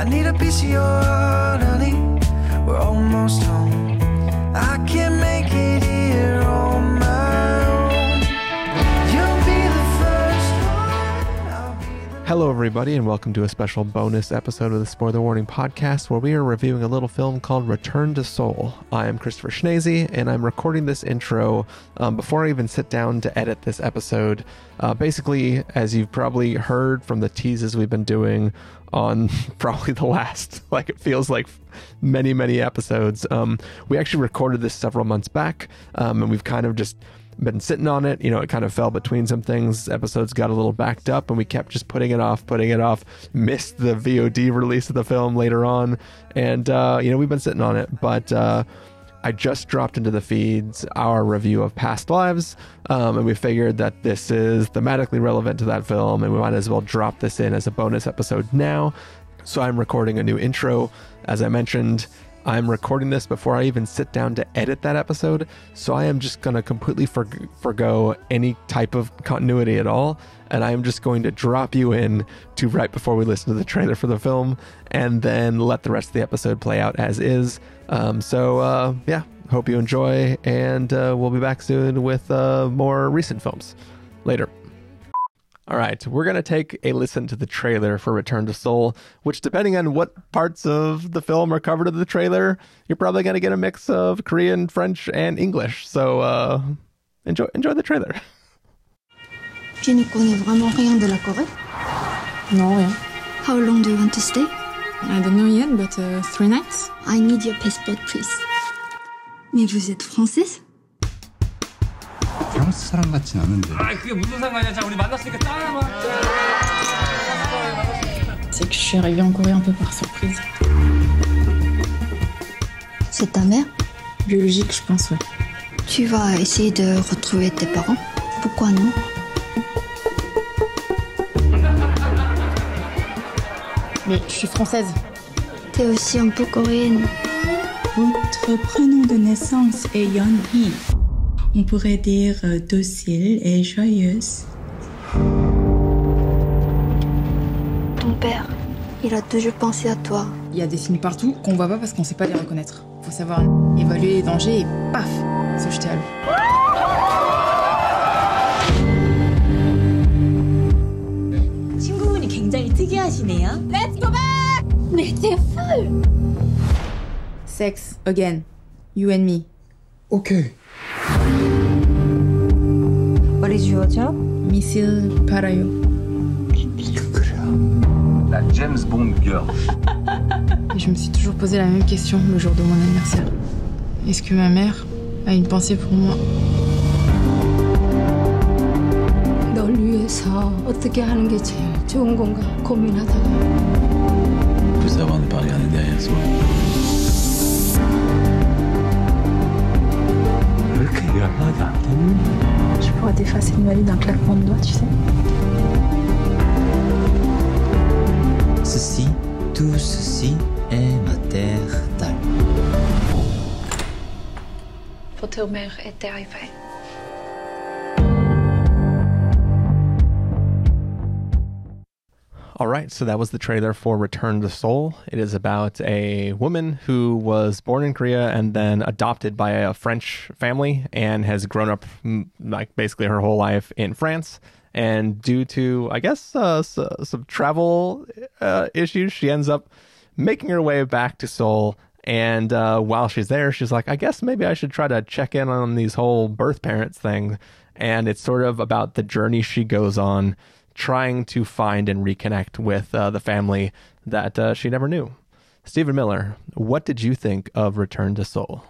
I need a piece of your honey. We're almost home. I can't Hello, everybody, and welcome to a special bonus episode of the Spoiler Warning podcast where we are reviewing a little film called Return to Seoul. I am Christopher Schnese, and I'm recording this intro um, before I even sit down to edit this episode. Uh, basically, as you've probably heard from the teases we've been doing on probably the last, like it feels like many, many episodes, um, we actually recorded this several months back, um, and we've kind of just been sitting on it. You know, it kind of fell between some things. Episodes got a little backed up, and we kept just putting it off, putting it off. Missed the VOD release of the film later on, and uh, you know, we've been sitting on it. But uh, I just dropped into the feeds our review of Past Lives, um, and we figured that this is thematically relevant to that film, and we might as well drop this in as a bonus episode now. So I'm recording a new intro. As I mentioned, I'm recording this before I even sit down to edit that episode, so I am just going to completely for- forego any type of continuity at all, and I am just going to drop you in to right before we listen to the trailer for the film, and then let the rest of the episode play out as is. Um, so, uh, yeah, hope you enjoy, and uh, we'll be back soon with uh, more recent films. Later. All right, we're going to take a listen to the trailer for Return to Seoul, which, depending on what parts of the film are covered in the trailer, you're probably going to get a mix of Korean, French, and English. So uh, enjoy, enjoy the trailer. Tu n'y connais vraiment rien de la Corée Non, rien. How long do you want to stay? I don't know yet, but uh, three nights. I need your passport, please. Mais vous êtes française 프랑스 사람 같진 않은데 아 그게 무슨 상관이야 자 우리 만났으니까 짠 C'est que je suis arrivée en Corée un peu par surprise. C'est ta mère Biologique, je pense, ouais. Tu vas essayer de retrouver tes parents Pourquoi non Mais je suis française. T'es aussi un peu coréenne. Votre prénom de naissance est Yeon-hee. on pourrait dire euh, docile et joyeuse. Ton père, il a toujours pensé à toi. Il y a des signes partout qu'on voit pas parce qu'on sait pas les reconnaître. Faut savoir évaluer les dangers et paf, se jeter à l'eau. Let's go back! Mais t'es! Sex, again. You and me. Ok. What is your job? Missile parayo. La James Bond girl Et je me suis toujours posé la même question le jour de mon anniversaire. Est-ce que ma mère a une pensée pour moi 널 위해서 어떻게 하는 게 제일 좋은 건가 고민하다가 Plus avoir ne pas regarder derrière soi Je pourrais t'effacer de ma vie d'un claquement de doigts, tu sais. Ceci, tout ceci est ma terre d'âme. Votre mère est arrivée. All right, so that was the trailer for Return to Seoul. It is about a woman who was born in Korea and then adopted by a French family and has grown up like basically her whole life in France. And due to, I guess, uh, some travel uh, issues, she ends up making her way back to Seoul. And uh, while she's there, she's like, I guess maybe I should try to check in on these whole birth parents thing. And it's sort of about the journey she goes on trying to find and reconnect with uh, the family that uh, she never knew. Stephen Miller, what did you think of Return to Seoul?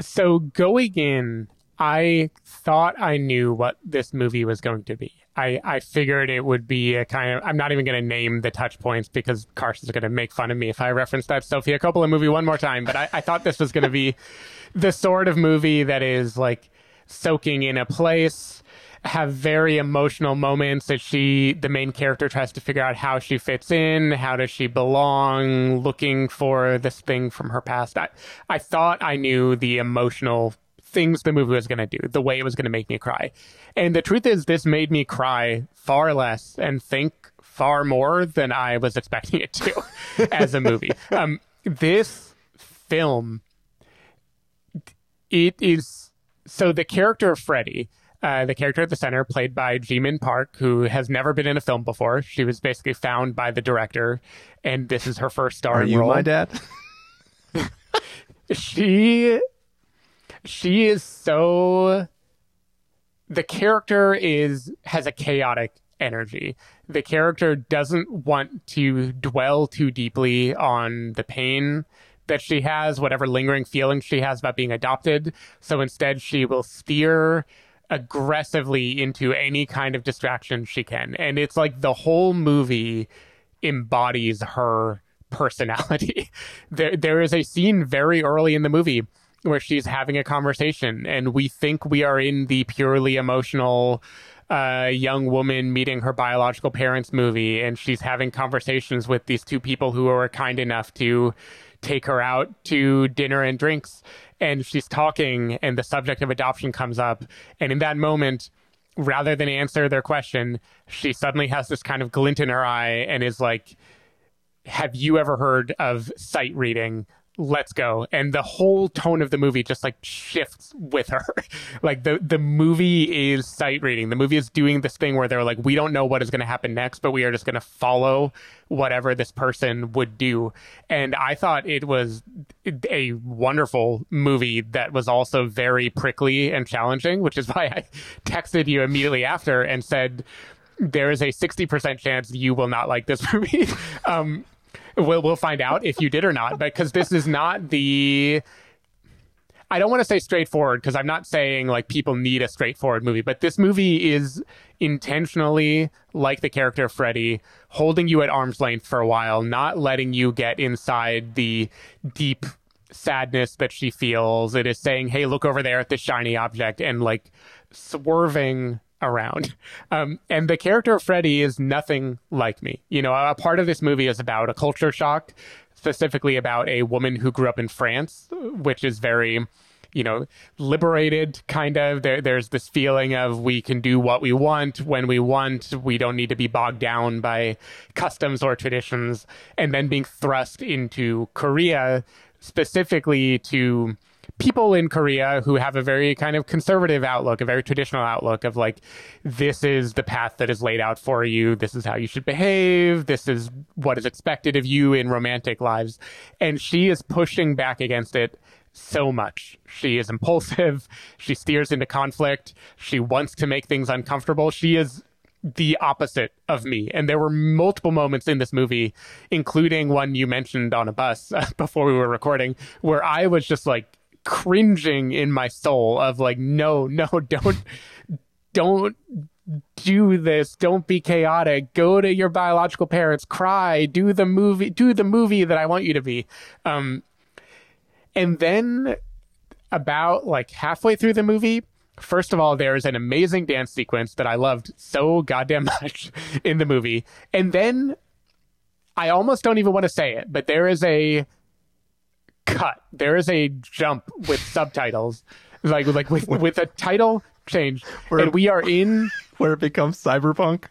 So going in, I thought I knew what this movie was going to be. I, I figured it would be a kind of. I'm not even going to name the touch points because Carson's going to make fun of me if I reference that Sofia Coppola movie one more time. But I, I thought this was going to be the sort of movie that is like soaking in a place, have very emotional moments that she, the main character, tries to figure out how she fits in, how does she belong, looking for this thing from her past. I, I thought I knew the emotional things the movie was going to do, the way it was going to make me cry. And the truth is, this made me cry far less and think far more than I was expecting it to as a movie. Um, this film, it is so the character of Freddie. Uh, the character at the center, played by Jimin Park, who has never been in a film before. She was basically found by the director, and this is her first starring Are you role my dad? she she is so the character is has a chaotic energy the character doesn't want to dwell too deeply on the pain that she has whatever lingering feelings she has about being adopted so instead she will steer aggressively into any kind of distraction she can and it's like the whole movie embodies her personality. there there is a scene very early in the movie where she's having a conversation and we think we are in the purely emotional uh, young woman meeting her biological parents movie and she's having conversations with these two people who are kind enough to take her out to dinner and drinks and she's talking and the subject of adoption comes up and in that moment rather than answer their question she suddenly has this kind of glint in her eye and is like have you ever heard of sight reading? Let's go. And the whole tone of the movie just like shifts with her. like the the movie is sight reading. The movie is doing this thing where they're like, we don't know what is going to happen next, but we are just going to follow whatever this person would do. And I thought it was a wonderful movie that was also very prickly and challenging, which is why I texted you immediately after and said there is a 60% chance you will not like this movie. um, we'll, we'll find out if you did or not, because this is not the. I don't want to say straightforward because I'm not saying like people need a straightforward movie, but this movie is intentionally like the character Freddie, holding you at arm's length for a while, not letting you get inside the deep sadness that she feels. It is saying, "Hey, look over there at this shiny object," and like swerving around. Um, and the character of Freddie is nothing like me. You know, a part of this movie is about a culture shock, specifically about a woman who grew up in France, which is very, you know, liberated kind of. There, there's this feeling of we can do what we want when we want. We don't need to be bogged down by customs or traditions. And then being thrust into Korea specifically to people in Korea who have a very kind of conservative outlook, a very traditional outlook of like, this is the path that is laid out for you. This is how you should behave. This is what is expected of you in romantic lives. And she is pushing back against it so much. She is impulsive. She steers into conflict. She wants to make things uncomfortable. She is the opposite of me. And there were multiple moments in this movie, including one you mentioned on a bus uh, before we were recording, where I was just like cringing in my soul of like, no, no, don't, don't do this. Don't be chaotic. Go to your biological parents. Cry. Do the movie. Do the movie that I want you to be. Um, and then about like halfway through the movie, First of all, there's an amazing dance sequence that I loved so goddamn much in the movie. And then I almost don't even want to say it, but there is a cut. There is a jump with subtitles, like like with with a title change, Where- and we are in Where it becomes cyberpunk.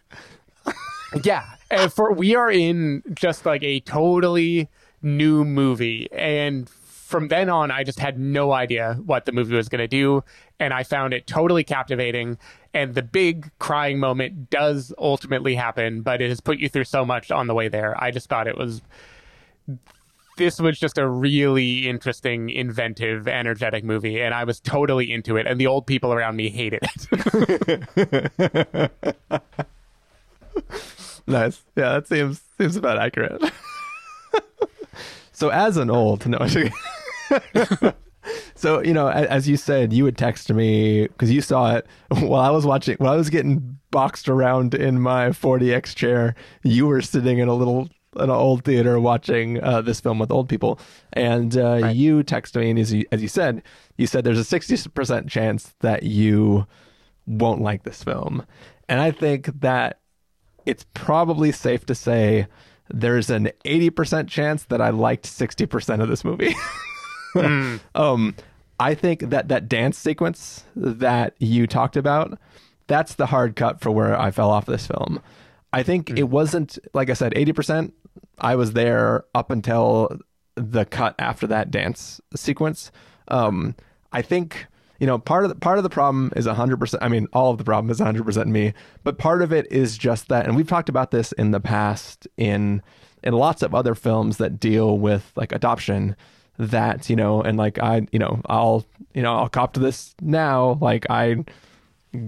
yeah, and for we are in just like a totally new movie, and from then on, I just had no idea what the movie was going to do, and I found it totally captivating. And the big crying moment does ultimately happen, but it has put you through so much on the way there. I just thought it was this was just a really interesting, inventive, energetic movie, and I was totally into it. And the old people around me hated it. Nice. Yeah, that seems seems about accurate. so as an old no. so you know, as you said, you would text me because you saw it while I was watching. While I was getting boxed around in my 4DX chair, you were sitting in a little an old theater watching uh, this film with old people, and uh, you texted me, and as you, as you said, you said there's a sixty percent chance that you won't like this film, and I think that it's probably safe to say there's an 80% chance that I liked 60% of this movie. um, I think that that dance sequence that you talked about, that's the hard cut for where I fell off this film. I think it wasn't like I said, eighty percent. I was there up until the cut after that dance sequence. Um, I think you know part of the, part of the problem is hundred percent. I mean, all of the problem is hundred percent me, but part of it is just that, and we've talked about this in the past in in lots of other films that deal with like adoption. That you know, and like I, you know, I'll you know I'll cop to this now. Like I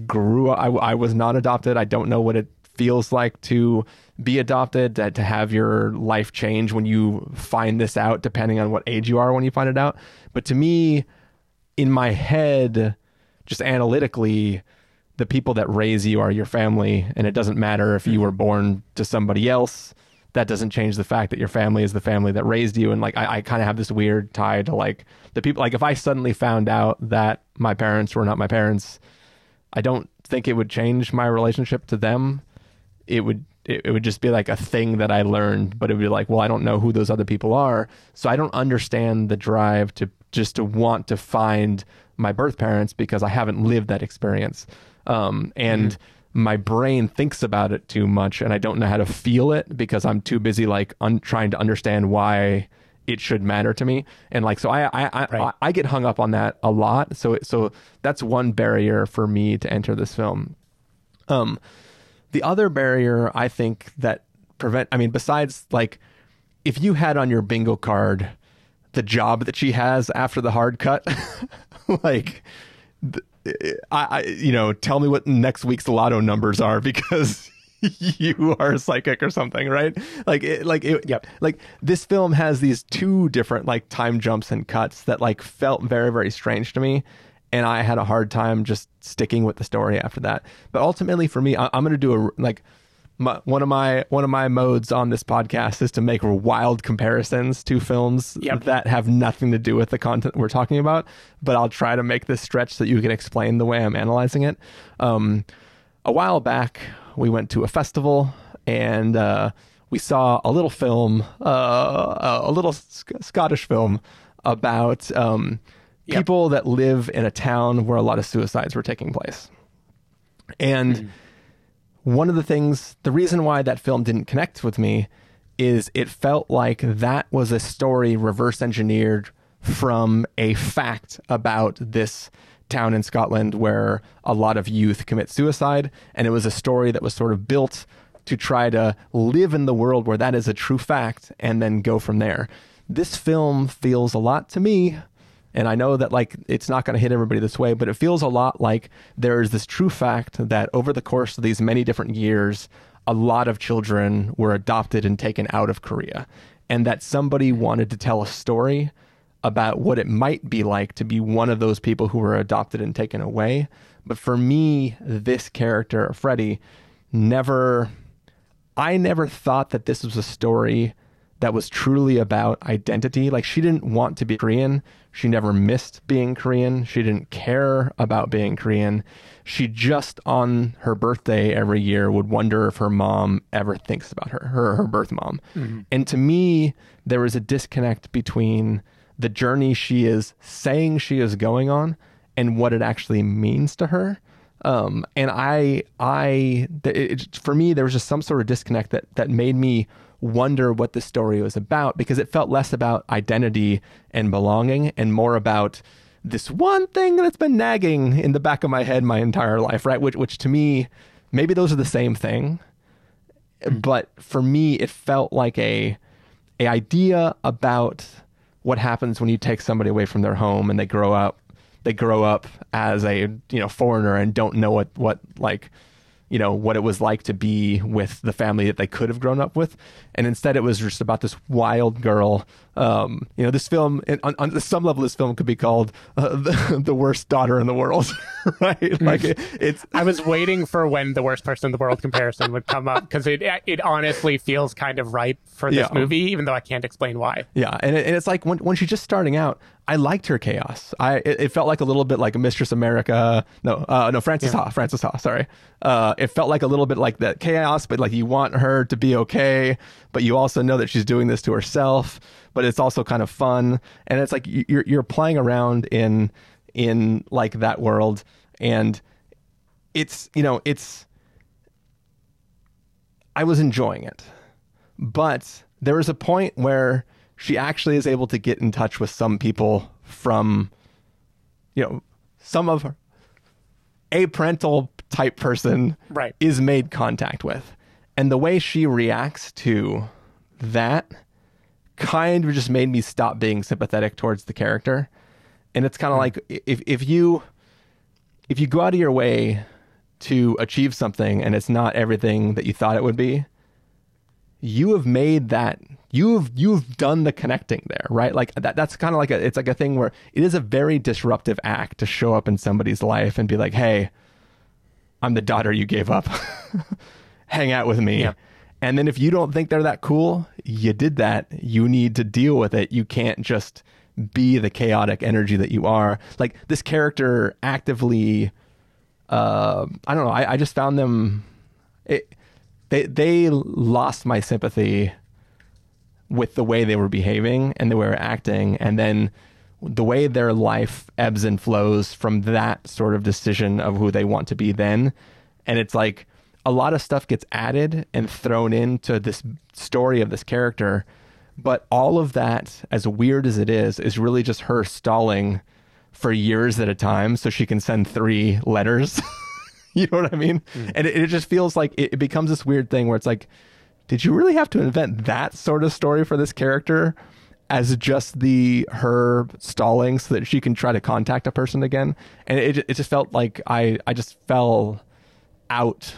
grew up, I, I was not adopted. I don't know what it feels like to be adopted, to, to have your life change when you find this out, depending on what age you are when you find it out. But to me, in my head, just analytically, the people that raise you are your family, and it doesn't matter if you mm-hmm. were born to somebody else. That doesn't change the fact that your family is the family that raised you. And like, I, I kind of have this weird tie to like the people. Like, if I suddenly found out that my parents were not my parents, I don't think it would change my relationship to them. It would it, it would just be like a thing that I learned, but it would be like, well, I don't know who those other people are, so I don't understand the drive to just to want to find my birth parents because I haven't lived that experience, um, and my brain thinks about it too much, and I don't know how to feel it because I'm too busy like un- trying to understand why it should matter to me. And like so i I, I Right. I get hung up on that a lot so so that's one barrier for me to enter this film. Um the other barrier I think that prevent I mean besides like if you had on your bingo card the job that she has after the hard cut like I, I you know tell me what next week's lotto numbers are because you are a psychic or something right like it, like it, Yep. like this film has these two different like time jumps and cuts that like felt very very strange to me and i had a hard time just sticking with the story after that but ultimately for me I, i'm gonna do a like my, one of my one of my modes on this podcast is to make wild comparisons to films Yep. that have nothing to do with the content we're talking about but i'll try to make this stretch so you can explain the way i'm analyzing it um, a while back we went to a festival and uh, we saw a little film uh, a little Sc- scottish film about um, Yep. people that live in a town where a lot of suicides were taking place and hmm. one of the things, the reason why that film didn't connect with me is it felt like that was a story reverse engineered from a fact about this town in Scotland where a lot of youth commit suicide. And it was a story that was sort of built to try to live in the world where that is a true fact and then go from there. This film feels a lot to me and I know that like it's not going to hit everybody this way, but it feels a lot like there is this true fact that over the course of these many different years, a lot of children were adopted and taken out of Korea, and that somebody wanted to tell a story about what it might be like to be one of those people who were adopted and taken away. But for me, this character, Freddie, never I never thought that this was a story that was truly about identity. Like she didn't want to be Korean. She never missed being Korean. She didn't care about being Korean. She just on her birthday every year would wonder if her mom ever thinks about her, her her birth mom. And to me, there was a disconnect between the journey she is saying she is going on and what it actually means to her um, and I, I, it, for me, there was just some sort of disconnect that that made me wonder what the story was about because it felt less about identity and belonging and more about this one thing that's been nagging in the back of my head my entire life, right? Which, which to me, maybe those are the same thing, mm. but for me, it felt like a a idea about what happens when you take somebody away from their home and they grow up they grow up as a you know foreigner and don't know what what like you know what it was like to be with the family that they could have grown up with and instead it was just about this wild girl um you know this film on, on some level this film could be called uh, the, the worst daughter in the world right like it, it's I was waiting for when the worst person in the world comparison would come up because it it honestly feels kind of ripe for this Yeah. movie, even though I can't explain why. Yeah, and, it, and it's like when when she's just starting out, I liked her chaos. I it, it felt like a little bit like a Mistress America. No, uh, no, Frances Ha. Frances Ha. Sorry. Uh, it felt like a little bit like that chaos, but like you want her to be okay, but you also know that she's doing this to herself. But it's also kind of fun, and it's like you're you're playing around in in like that world, and it's you know it's I was enjoying it, but there is a point where she actually is able to get in touch with some people from you know some of her a parental type person Right. is made contact with. And the way she reacts to that kind of just made me stop being sympathetic towards the character. And it's kind of hmm. like if if you if you go out of your way to achieve something and it's not everything that you thought it would be, you have made that you've you've done the connecting there right? Like that that's kind of like a it's like a thing where it is a very disruptive act to show up in somebody's life and be like hey i'm the daughter you gave up hang out with me. Yeah. and then if you don't think they're that cool you did that. You need to deal with it. You can't just be the chaotic energy that you are. Like this character actively uh, i don't know. I, I just found them it, they they lost my sympathy with the way they were behaving and the way they were acting. And then the way their life ebbs and flows from that sort of decision of who they want to be then. And it's like a lot of stuff gets added and thrown into this story of this character but all of that as weird as it is is really just her stalling for years at a time so she can send three letters you know what I mean? Hmm. And it, it just feels like it, it becomes this weird thing where it's like, did you really have to invent that sort of story for this character as just the her stalling so that she can try to contact a person again? And it it just felt like I I just fell out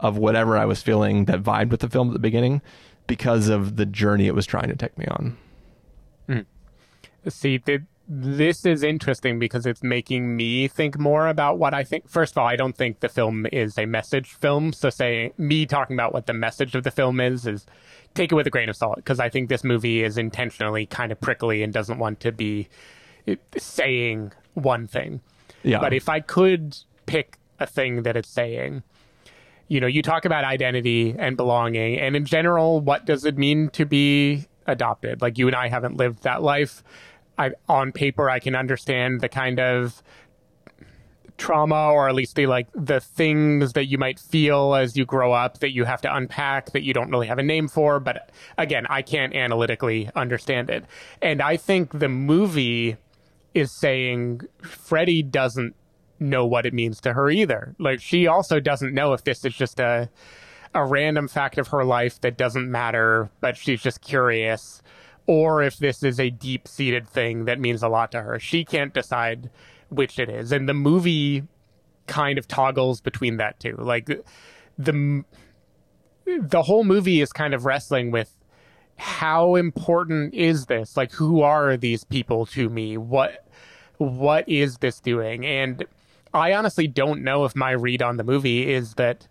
of whatever I was feeling that vibed with the film at the beginning because of the journey it was trying to take me on. See, th- this is interesting because it's making me think more about what I think. First of all, I don't think the film is a message film. So, say me talking about what the message of the film is is take it with a grain of salt because I think this movie is intentionally kind of prickly and doesn't want to be eh, saying one thing. Yeah. But if I could pick a thing that it's saying, you know, you talk about identity and belonging, and in general, what does it mean to be adopted? Like you and I haven't lived that life. I, on paper, I can understand the kind of trauma, or at least the like the things that you might feel as you grow up that you have to unpack that you don't really have a name for. But again, I can't analytically understand it, and I think the movie is saying Freddie doesn't know what it means to her either. Like she also doesn't know if this is just a a random fact of her life that doesn't matter, but she's just curious, or if this is a deep seated thing that means a lot to her. She can't decide which it is. And the movie kind of toggles between that two. Like the the whole movie is kind of wrestling with how important is this? Like who are these people to me? What what is this doing? And I honestly don't know if my read on the movie is that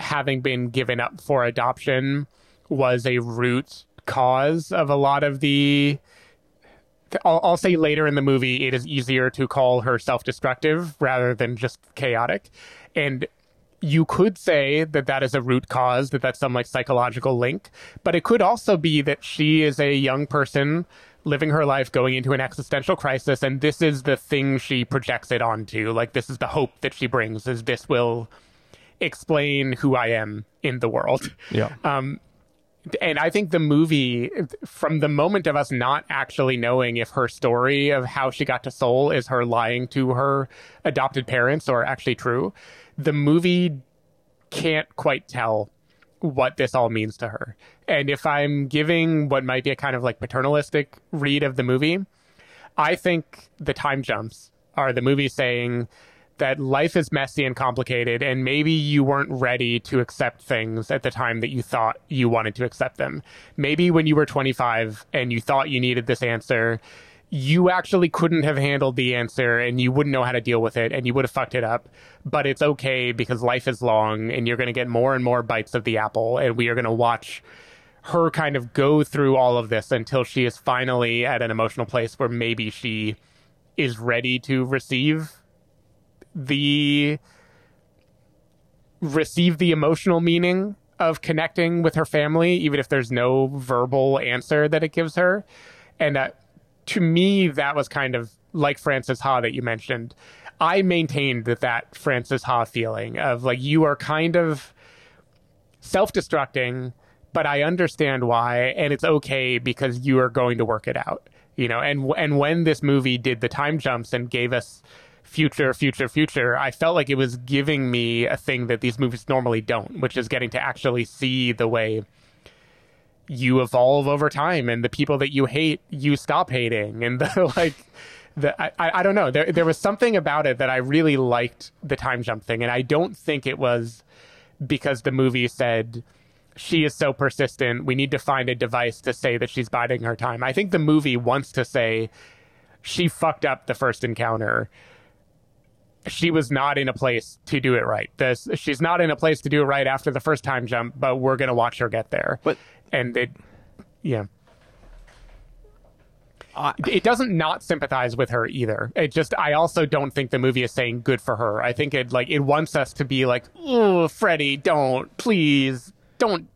having been given up for adoption was a root cause of a lot of the I'll, I'll say later in the movie it is easier to call her self-destructive rather than just chaotic. And you could say that that is a root cause that that's some like psychological link but it could also be that she is a young person living her life going into an existential crisis and this is the thing she projects it onto like this is the hope that she brings is this will explain who i am in the world Yeah. um, and I think the movie, from the moment of us not actually knowing if her story of how she got to Seoul is her lying to her adopted parents or actually true, the movie can't quite tell what this all means to her. And if I'm giving what might be a kind of like paternalistic read of the movie, I think the time jumps are the movie saying that life is messy and complicated, and maybe you weren't ready to accept things at the time that you thought you wanted to accept them. Maybe when you were 25 and you thought you needed this answer, you actually couldn't have handled the answer and you wouldn't know how to deal with it and you would have fucked it up. But it's okay because life is long and you're going to get more and more bites of the apple, and we are going to watch her kind of go through all of this until she is finally at an emotional place where maybe she is ready to receive the receive the emotional meaning of connecting with her family, even if there's no verbal answer that it gives her. And uh, to me, that was kind of like Frances Ha that you mentioned. I maintained that that Frances Ha feeling of like you are kind of self-destructing, but I understand why, and it's okay because you are going to work it out. You know, and and when this movie did the time jumps and gave us future, future, future, I felt like it was giving me a thing that these movies normally don't, which is getting to actually see the way you evolve over time and the people that you hate, you stop hating. And the, like, the, I, I don't know. There, there was something about it that I really liked the time jump thing. And I don't think it was because the movie said, she is so persistent. We need to find a device to say that she's biding her time. I think the movie wants to say she fucked up the first encounter she was not in a place to do it right. This she's not in a place to do it right after the first time jump, but we're gonna watch her get there. But and it, yeah. Uh, it doesn't not sympathize with her either. It just I also don't think the movie is saying good for her. I think it like it wants us to be like, "Oh, Freddie, don't please don't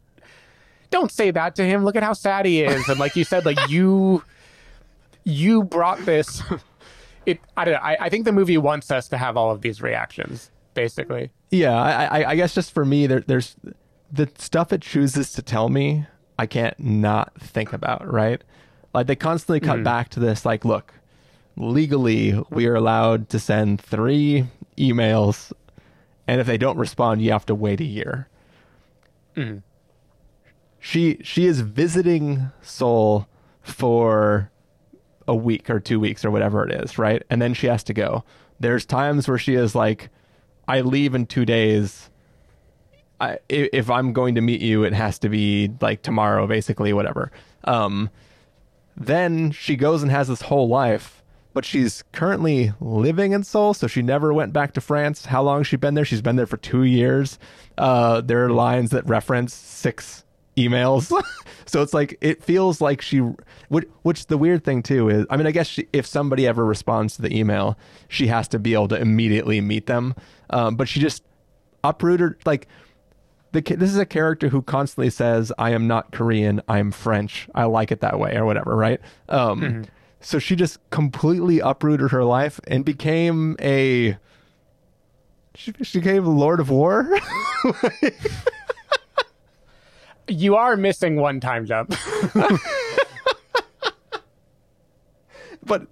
don't say that to him. Look at how sad he is." And like you said, like you you brought this it I don't know. I, I think the movie wants us to have all of these reactions, basically. Yeah, I, I, I guess just for me, there, there's the stuff it chooses to tell me. I can't not think about right. Like they constantly cut Mhm. back to this. Like, look, legally, we are allowed to send three emails, and if they don't respond, you have to wait a year. Mhm. She she is visiting Seoul for a week or two weeks or whatever it is, right? And then she has to go. There's times where she is like, I leave in two days. I- if I'm going to meet you, it has to be like tomorrow, basically, whatever. Um, then she goes and has this whole life, but she's currently living in Seoul, so she never went back to France. How long she been there? She's been there for two years. Uh, there are lines that reference six emails, so it's like it feels like she. Which, which the weird thing too is, I mean, I guess she, if somebody ever responds to the email, she has to be able to immediately meet them. Um, but she just uprooted like the this is a character who constantly says I am not Korean, I'm French. I like it that way or whatever, right? Um Mm-hmm. So she just completely uprooted her life and became a she, she became Lord of War. You are missing one time jump. but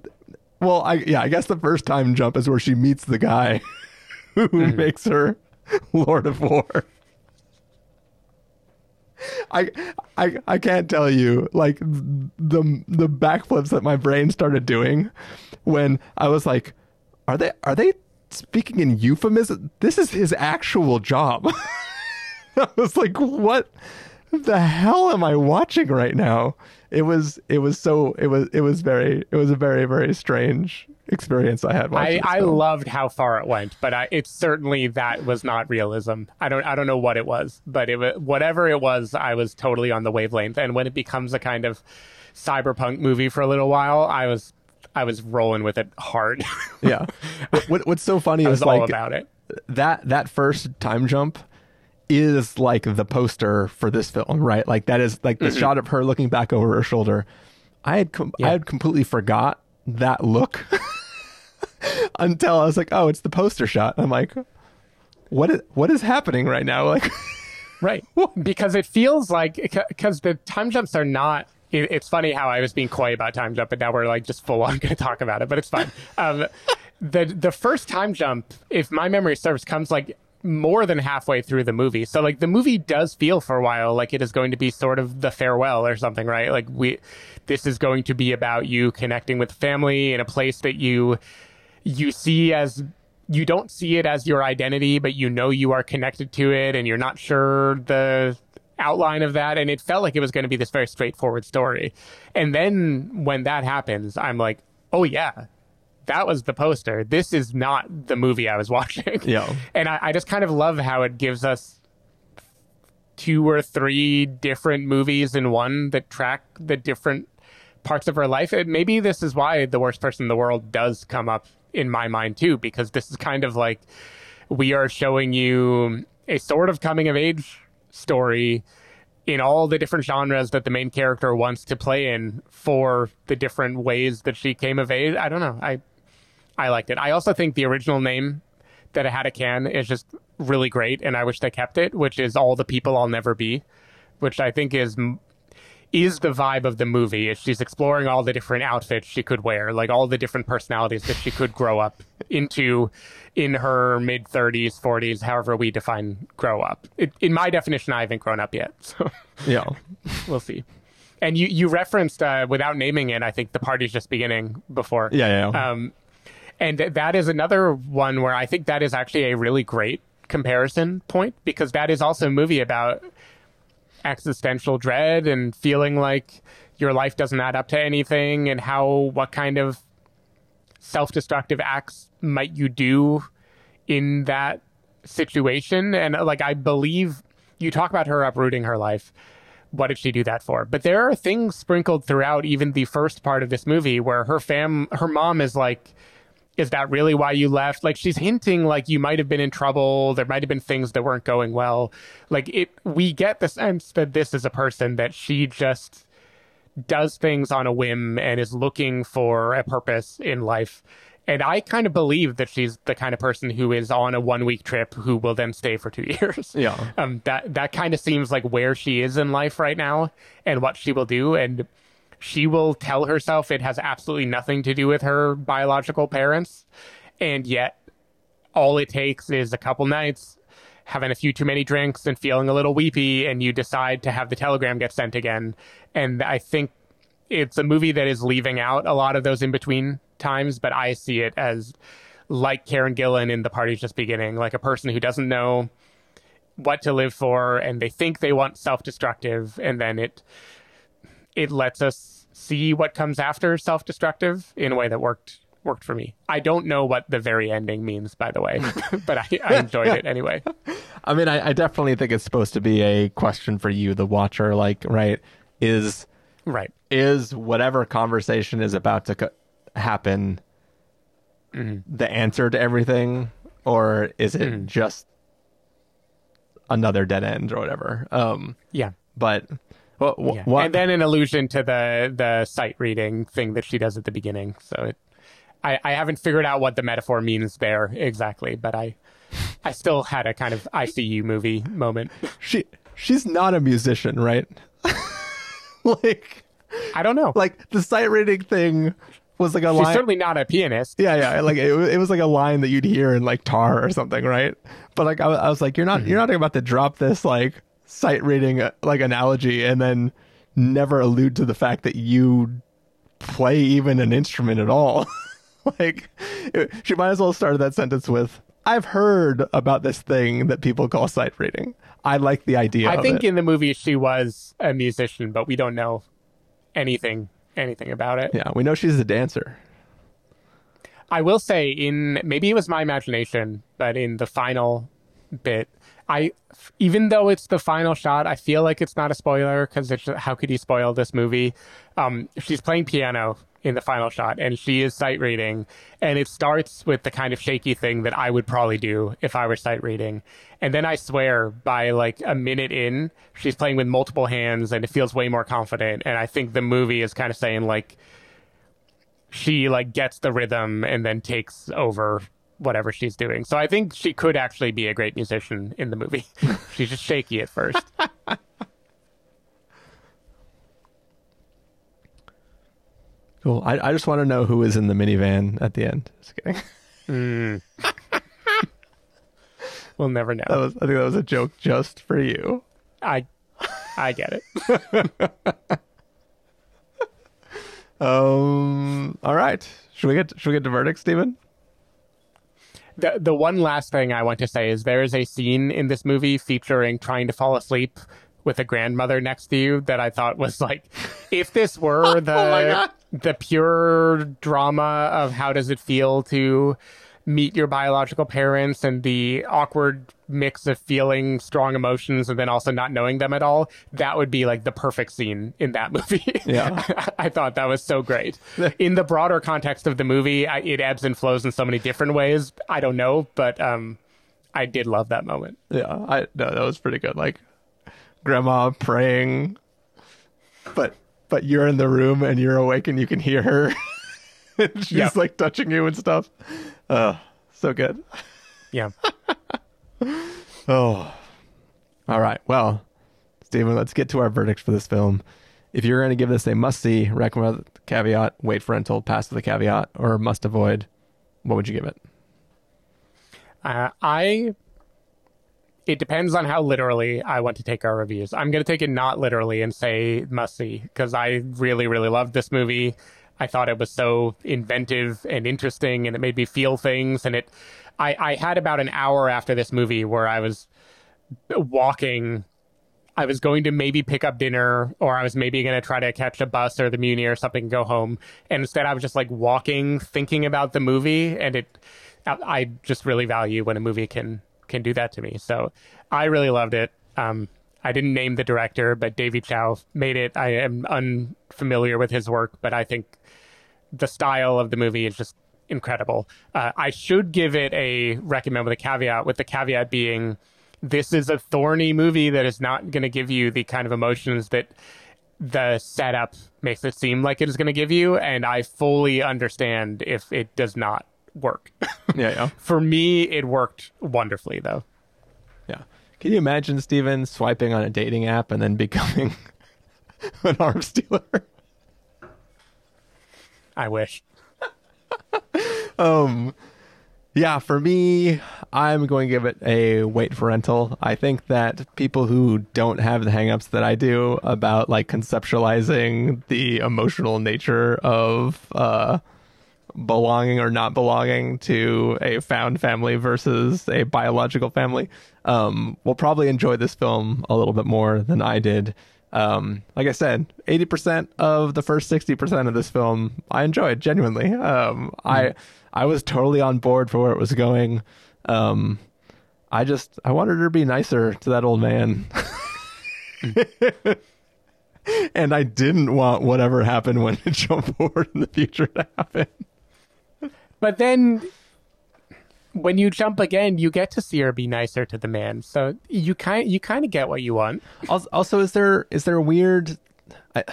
well, I yeah, I guess the first time jump is where she meets the guy who Mm-hmm. makes her Lord of War. I, I I can't tell you like the the backflips that my brain started doing when I was like, are they are they speaking in euphemism? This is his actual job. I was like, what the hell am I watching right now? It was it was so it was it was very it was a very very strange experience I had I, I loved how far it went, but I, it's certainly that was not realism. I don't I don't know what it was, but it wa- whatever it was, I was totally on the wavelength. And when it becomes a kind of cyberpunk movie for a little while, I was I was rolling with it hard. yeah. What, what- what's so funny is all like about it. that that first time jump is like the poster for this film, right? Like that is like the Mhm. shot of her looking back over her shoulder. I had com- I had completely forgot that look until I was like, oh, it's the poster shot. I'm like, what is what is happening right now? Like, right. because it feels like because the time jumps are not it, it's funny how i was being coy about time jump and now we're like just full on going to talk about it but it's fine. Um, the the first time jump if my memory serves comes like more than halfway through the movie. So like the movie does feel for a while like it is going to be sort of the farewell or something right? Like we this is going to be about you connecting with family in a place that you you see as you don't see it as your identity, but you know you are connected to it and you're not sure the outline of that. And it felt like it was going to be this very straightforward story. And then when that happens, I'm like, oh, yeah, that was the poster. This is not the movie I was watching. Yeah. And I, I just kind of love how it gives us two or three different movies in one that track the different parts of her life. And maybe this is why the worst person in the world does come up in my mind too, because this is kind of like we are showing you a sort of coming of age story in all the different genres that the main character wants to play in for the different ways that she came of age. I don't know. I I liked it. I also think the original name that it had a can is just really great, and I wish they kept it, which is all the people I'll never be, which I think is is the vibe of the movie. Is she's exploring all the different outfits she could wear, like all the different personalities that she could grow up into in her mid 30s, 40s, however we define grow up. It, in my definition, I haven't grown up yet, so Yeah. we'll see. And you you referenced uh, without naming it, I think the party's just beginning before. Yeah, yeah, yeah. Um, and that is another one where I think that is actually a really great comparison point because that is also a movie about existential dread and feeling like your life doesn't add up to anything and how what kind of self-destructive acts might you do in that situation? And uh, like I believe you talk about her uprooting her life. What did she do that for? But there are things sprinkled throughout even the first part of this movie where her fam her mom is like is that really why you left? Like she's hinting like you might have been in trouble. There might have been things that weren't going well. Like it, we get the sense that this is a person that she just does things on a whim and is looking for a purpose in life. And I kind of believe that she's the kind of person who is on a one week trip who will then stay for two years. Yeah. Um, that, that kind of seems like where she is in life right now and what she will do. And she will tell herself it has absolutely nothing to do with her biological parents. And yet, all it takes is a couple nights, having a few too many drinks, and feeling a little weepy, and you decide to have the telegram get sent again. And I think it's a movie that is leaving out a lot of those in between times, but I see it as like Karen Gillan in The Party's Just Beginning, like a person who doesn't know what to live for and they think they want self-destructive and then it it lets us see what comes after self-destructive in a way that worked worked for me. I don't know what the very ending means, by the way, but I, I enjoyed it anyway. I mean, I, I definitely think it's supposed to be a question for you, the watcher. Like, right, is right is whatever conversation is about to co- happen Mm-hmm. the answer to everything, or is it just another dead end or whatever? Um, Yeah. but what, Yeah. what And then an allusion to the the sight reading thing that she does at the beginning. So it, I I haven't figured out what the metaphor means there exactly, but I I still had a kind of ICU movie moment. she she's not a musician, right? like I don't know. like the sight reading thing was like a She's line. certainly not a pianist. yeah, yeah, like it, wa- it was like a line that you'd hear in like Tar or something, right? But like I, I was like, you're not you're not about to drop this like sight reading uh, like analogy and then never allude to the fact that you play even an instrument at all. like it, she might as well start that sentence with, "I've heard about this thing that people call sight reading. I like the idea." I think it. in the movie she was a musician, but we don't know anything anything about it. yeah, we know she's a dancer. I will say in maybe it was my imagination, but in the final bit, I even though it's the final shot, I feel like it's not a spoiler because how could you spoil this movie? Um, she's playing piano in the final shot, and she is sight reading, and it starts with the kind of shaky thing that I would probably do if I were sight reading, and then I swear by like a minute in, she's playing with multiple hands, and it feels way more confident, and I think the movie is kind of saying like she like gets the rhythm and then takes over whatever she's doing. So I think she could actually be a great musician in the movie. she's just shaky at first. Cool. I, I just want to know who is in the minivan at the end. Just kidding. We'll never know. Was, I think that was a joke just for you. I I get it. Um. All right. Should we get should we get to verdict, Stephen? The the one last thing I want to say is there is a scene in this movie featuring trying to fall asleep with a grandmother next to you that I thought was like if this were oh the the pure drama of how does it feel to meet your biological parents and the awkward mix of feeling strong emotions and then also not knowing them at all that would be like the perfect scene in that movie Yeah. i thought that was so great in the broader context of the movie I, it ebbs and flows in so many different ways i don't know but um i did love that moment Yeah. I no, that was pretty good. Like, grandma praying, but but you're in the room and you're awake and you can hear her. and she's Yep. like touching you and stuff. Uh, so good. Yeah. Oh. All right. Well, Stephen, let's get to our verdict for this film. If you're going to give this a must see, recommend caveat, wait for rental, pass with the caveat, or must avoid, what would you give it? Uh, I. It depends on how literally I want to take our reviews. I'm going to take it not literally and say must see because I really, really loved this movie. I thought it was so inventive and interesting, and it made me feel things. And it, I, I had about an hour after this movie where I was walking. I was going to maybe pick up dinner, or I was maybe going to try to catch a bus or the Muni or something and go home. And instead, I was just like walking, thinking about the movie, and it. I I just really value when a movie can can do that to me. So I really loved it. Um, I didn't name the director, but Davy Chou made it. I am unfamiliar with his work, but I think the style of the movie is just incredible. Uh, I should give it a recommend with a caveat, with the caveat being this is a thorny movie that is not going to give you the kind of emotions that the setup makes it seem like it is going to give you. And I fully understand if it does not work. Yeah, yeah. For me, it worked wonderfully, though. Can you imagine Stephen swiping on a dating app and then becoming an arms dealer? I wish. um yeah for me i'm going to give it a wait for rental i think that people who don't have the hangups that i do about like conceptualizing the emotional nature of uh belonging or not belonging to a found family versus a biological family um will probably enjoy this film a little bit more than i did. Um like i said 80% of the first 60% of this film i enjoyed genuinely. Um i i was totally on board for where it was going. Um i just i wanted her to be nicer to that old man. And i didn't want whatever happened when it jumped forward in the future to happen. But then when you jump again, you get to see her be nicer to the man. So you kind you kind of get what you want. also, is there is there a weird I,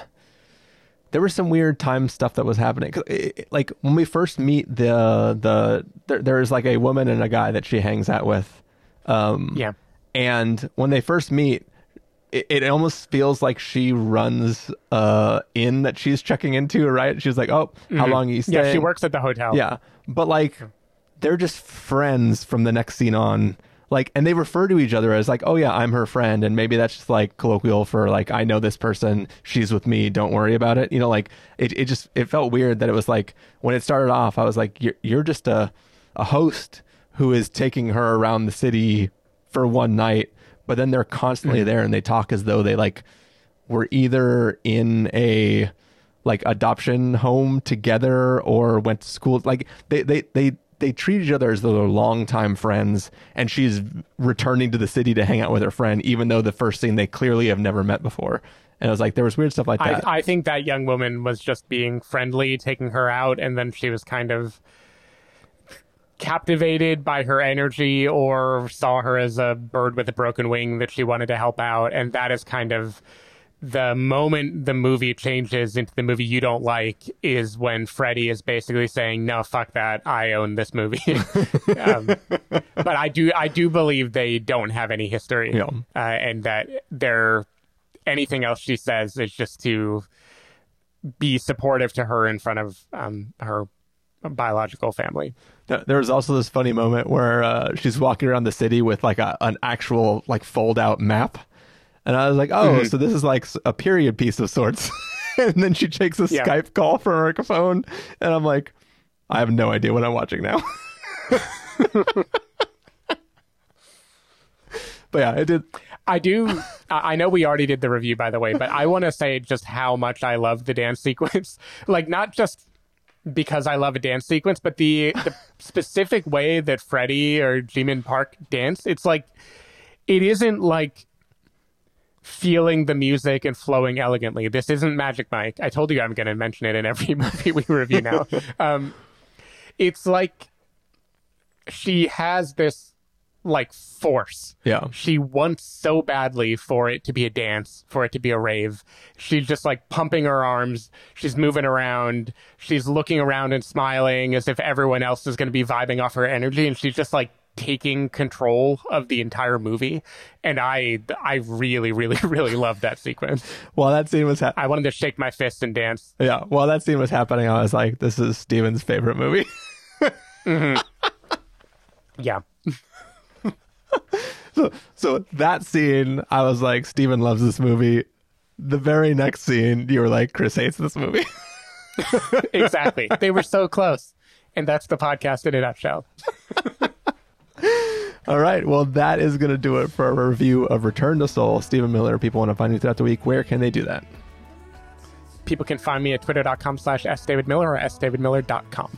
there was some weird time stuff that was happening. it- like when we first meet the the there, there's like a woman and a guy that she hangs out with um Yeah. and when they first meet it, it almost feels like she runs uh in that she's checking into right she's like oh how Mhm. long are you staying Yeah, she works at the hotel. yeah but like they're just friends from the next scene on. Like and they refer to each other as like oh yeah i'm her friend. And maybe that's just like colloquial for like i know this person. She's with me. Don't worry about it. You know like it, it just it felt weird that it was like when it started off i was like you're, you're just a a host who is taking her around the city for one night but then they're constantly mm-hmm. there and they talk as though they like were either in a like adoption home together or went to school. Like they they they they treat each other as though they're longtime friends and she's returning to the city to hang out with her friend even though the first scene they clearly have never met before and I was like there was weird stuff like that I, I think that young woman was just being friendly, taking her out, and then she was kind of captivated by her energy or saw her as a bird with a broken wing that she wanted to help out. And that is kind of the moment the movie changes into the movie you don't like is when Freddie is basically saying, "No, fuck that. I own this movie." um, but I do, I do believe they don't have any history, Yeah. uh, and that they're anything else she says is just to be supportive to her in front of um, her biological family. There was also this funny moment where uh, she's walking around the city with like a, an actual like fold out map and i was like oh Mhm. so this is like a period piece of sorts and then she takes a Yeah. skype call from her phone and i'm like i have no idea what i'm watching now but yeah it did I do. I I know we already did the review, by the way, but I want to say just how much I love the dance sequence. Like, not just because I love a dance sequence, but the the specific way that Freddie or Ji-min Park dance. It's like it isn't like feeling the music and flowing elegantly. This isn't Magic Mike. I told you I'm going to mention it in every movie we review now. um, it's like she has this like force. Yeah. She wants so badly for it to be a dance, for it to be a rave. She's just like pumping her arms. She's moving around. She's looking around and smiling as if everyone else is going to be vibing off her energy. And she's just like taking control of the entire movie. And I, I really, really, really loved that sequence. While that scene was ha- I wanted to shake my fist and dance. yeah, while that scene was happening, I was like, this is Stephen's favorite movie. Mm-hmm. Yeah. so, so that scene, I was like, Steven loves this movie. The very next scene, you were like, Chris hates this movie. exactly. They were so close. And that's the podcast in a nutshell. All right. Well, that is going to do it for a review of Return to Seoul. Stephen Miller, people want to find you throughout the week. Where can they do that? People can find me at twitter.com slash sdavidmiller or sdavidmiller.com.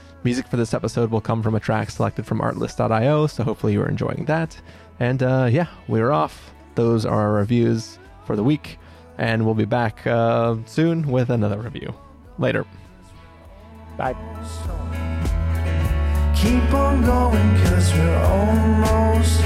Music for this episode will come from a track selected from artlist.io, so hopefully you are enjoying that. And uh, yeah, we're off. Those are our reviews for the week, and we'll be back uh, soon with another review. Later. Bye. Keep on going, cause we're almost